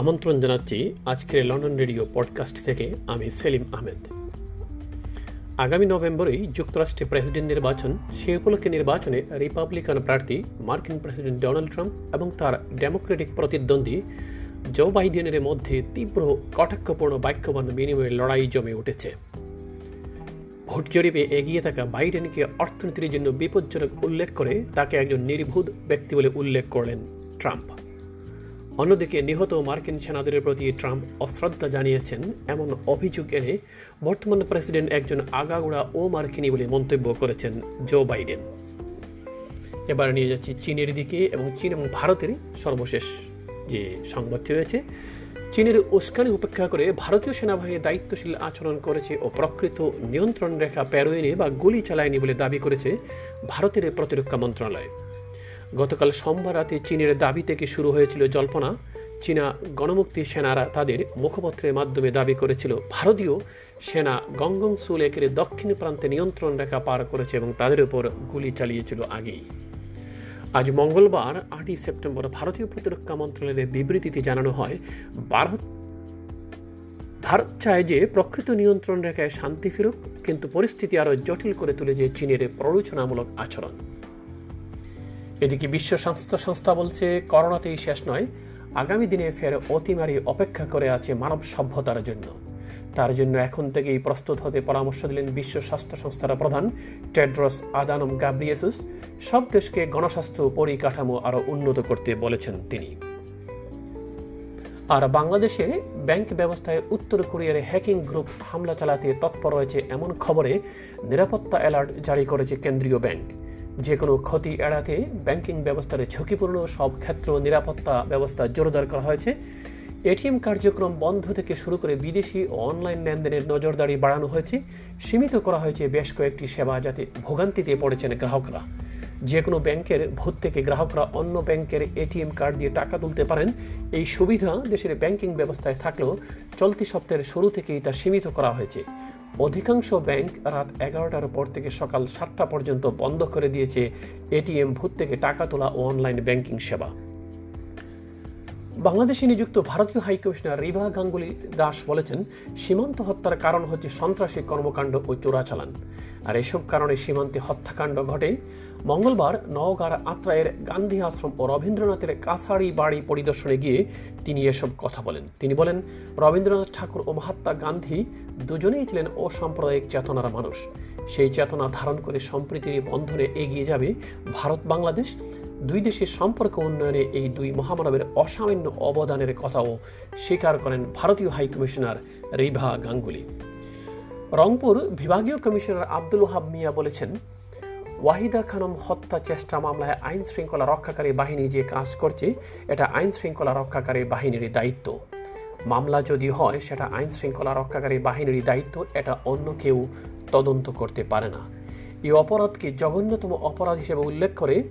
আমন্ত্রণ জানাচ্ছি আজকের লন্ডন রেডিও পডকাস্ট থেকে আমি সেলিম আহমেদ। আগামী নভেম্বরেই যুক্তরাষ্ট্রে প্রেসিডেন্ট নির্বাচন, সে উপলক্ষে নির্বাচনে রিপাবলিকান প্রার্থী, মার্কিন প্রেসিডেন্ট ডোনাল্ড ট্রাম্প এবং তার ডেমোক্রেটিক প্রতিদ্বন্দ্বী জো বাইডেনের মধ্যে তীব্র কটাক্ষপূর্ণ বাক্যবান বিনিময়ে লড়াই জমে উঠেছে। ভোট জরিপে এগিয়ে থাকা বাইডেনকে অর্থনীতির জন্য বিপজ্জনক উল্লেখ করে তাকে একজন নির্ভুত ব্যক্তি বলে উল্লেখ করলেন ট্রাম্প অন্যদিকে নিহত মার্কিন সেনাদের প্রতি ট্রাম্প অশ্রদ্ধা জানিয়েছেন, এমন অভিযোগ এনে বর্তমান প্রেসিডেন্ট একজন আগাগোড়া ও মার্কিনী বলে মন্তব্য করেছেন জো বাইডেন। এবার নিয়ে যাচ্ছি চীনের দিকে এবং চীন এবং ভারতের সর্বশেষ যে সংবাদটি রয়েছে, চীনের উস্কানি উপেক্ষা করে ভারতীয় সেনাবাহিনী দায়িত্বশীল আচরণ করেছে ও প্রকৃত নিয়ন্ত্রণ রেখা পেরোয়নি বা গুলি চালায়নি বলে দাবি করেছে ভারতের প্রতিরক্ষা মন্ত্রণালয়। গতকাল সোমবার রাতে চীনের দাবি থেকে শুরু হয়েছিল জল্পনা। চীনা গণমুক্তি সেনারা তাদের মুখপত্রের মাধ্যমে দাবি করেছিল। ভারতীয় সেনা গঙ্গং সু লেকের দক্ষিণ প্রান্তে নিয়ন্ত্রণ রেখা পার করেছে এবং তাদের উপর গুলি চালিয়েছিল আগেই। আজ মঙ্গলবার, আটই সেপ্টেম্বর, ভারতীয় প্রতিরক্ষা মন্ত্রণালয়ের বিবৃতিতে জানানো হয় ভারত ভারত চায় যে প্রকৃত নিয়ন্ত্রণ রেখায় শান্তি ফিরুক, কিন্তু পরিস্থিতি আরও জটিল করে তুলেছে চীনের প্ররোচনামূলক আচরণ। এদিকে বিশ্ব স্বাস্থ্য সংস্থা বলছে, করোনাতেই শেষ নয়। আগামী দিনে ফের অতিমারি অপেক্ষা করে আছে মানব সভ্যতার জন্য। তার জন্য এখন থেকেই প্রস্তুত হতে পরামর্শ দিলেন বিশ্ব স্বাস্থ্য সংস্থার প্রধান টেড্রস আদানম গাব্রিয়েসুস। সব দেশকে গণস্বাস্থ্য পরিকাঠামো আরও উন্নত করতে বলেছেন তিনি। আর বাংলাদেশে ব্যাংক ব্যবস্থায় উত্তর কোরিয়ার হ্যাকিং গ্রুপ হামলা চালাতে তৎপর রয়েছে এমন খবরে নিরাপত্তা অ্যালার্ট জারি করেছে কেন্দ্রীয় ব্যাংক। যে কোনো ক্ষতি এড়াতে ব্যাংকিং ব্যবস্থার ঝুঁকিপূর্ণ সব ক্ষেত্র নিরাপত্তা ব্যবস্থা জোরদার করা হয়েছে। এটিএম কার্যক্রম বন্ধ থেকে শুরু করে বিদেশি অনলাইন লেনদেনের নজরদারি বাড়ানো হয়েছে। সীমিত করা হয়েছে বেশ কয়েকটি সেবা যাতে ভোগান্তিতে পড়েছেন গ্রাহকরা। যে কোনো ব্যাংকের ভূত থেকে গ্রাহকরা অন্য ব্যাংকের এটিএম কার্ড দিয়ে টাকা তুলতে পারেন। এই সুবিধা দেশের ব্যাংকিং ব্যবস্থায় থাকলেও চলতি সপ্তাহের শুরু থেকেই তা সীমিত করা হয়েছে। অধিকাংশ ব্যাংক রাত এগারোটার পর থেকে সকাল সাতটা পর্যন্ত বন্ধ করে দিয়েছে এটিএম ভূত থেকে টাকা তোলা ও অনলাইন ব্যাংকিং সেবা। বাংলাদেশে নিযুক্ত ভারতীয় হাইকমিশনার রিভা গাঙ্গুলি দাস বলেছেন, সীমান্ত হত্যার কারণ হচ্ছে সন্ত্রাসী কর্মকাণ্ড ও চোরাচালান। আর এসব কারণে সীমান্তে হত্যাকাণ্ড ঘটে। মঙ্গলবার নওগাঁর আত্রায়ের গান্ধী আশ্রম ও রবীন্দ্রনাথের কাছাড়ি বাড়ি পরিদর্শনে গিয়ে তিনি এসব কথা বলেন। তিনি বলেন, রবীন্দ্রনাথ ঠাকুর ও মহাত্মা গান্ধী দুজনেই ছিলেন অসাম্প্রদায়িক চেতনার মানুষ। সেই চেতনা ধারণ করে সম্প্রীতির বন্ধনে এগিয়ে যাবে ভারত বাংলাদেশ দুই দেশের সম্পর্ক উন্নয়নে এই দুই মহামানবের অসামান্য অবদানের কথাও স্বীকার করেন ভারতীয় হাইকমিশনার রিভা গাঙ্গুলি। রংপুর বিভাগীয় কমিশনার আব্দুল ওহাব মিয়া বলেছেন, ওয়াহিদা খানম হত্যা চেষ্টা মামলায় আইন শৃঙ্খলা রক্ষাকারী বাহিনী যে কাজ করছে, এটা আইন শৃঙ্খলা রক্ষাকারী বাহিনীর দায়িত্ব। মামলা যদি হয়, সেটা আইন শৃঙ্খলা রক্ষাকারী বাহিনীর দায়িত্ব, এটা অন্য কেউ তদন্ত করতে পারে না। এই অপরাধকে জঘন্যতম অপরাধ হিসেবে উল্লেখ করে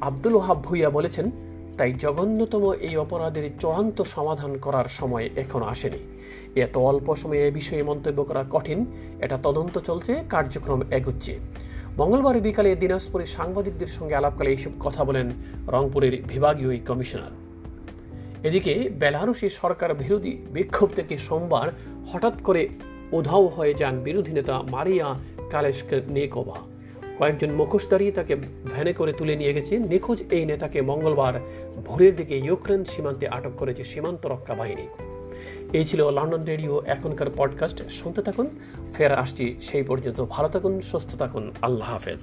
আব্দুল ওহাব ভুইয়া বলেছেন, তাই জঘন্যতম এই অপরাধের চূড়ান্ত সমাধান করার সময় এখনও আসেনি। এত অল্প সময়ে এ বিষয়ে মন্তব্য করা কঠিন, এটা তদন্ত চলছে, কার্যক্রম এগুচ্ছে। মঙ্গলবার বিকালে দিনাজপুরে সাংবাদিকদের সঙ্গে আলাপকালে এইসব কথা বলেন রংপুরের বিভাগীয় কমিশনার। এদিকে বেলারুশি সরকার বিরোধী বিক্ষোভ থেকে সোমবার হঠাৎ করে উধাও হয়ে যান বিরোধী নেতা মারিয়া নেকোভা কয়েকজন মুখোশধারী তাকে ভ্যানে করে তুলে নিয়ে গেছে। নিখোঁজ এই নেতাকে মঙ্গলবার ভোরের দিকে ইউক্রেন সীমান্তে আটক করেছে সীমান্ত রক্ষা বাহিনী। এই ছিল লন্ডন রেডিও, এখনকার পডকাস্ট। শুনতে থাকুন, ফের আসছি সেই পর্যন্ত। ভালো থাকুন, সুস্থ থাকুন। আল্লাহ হাফেজ।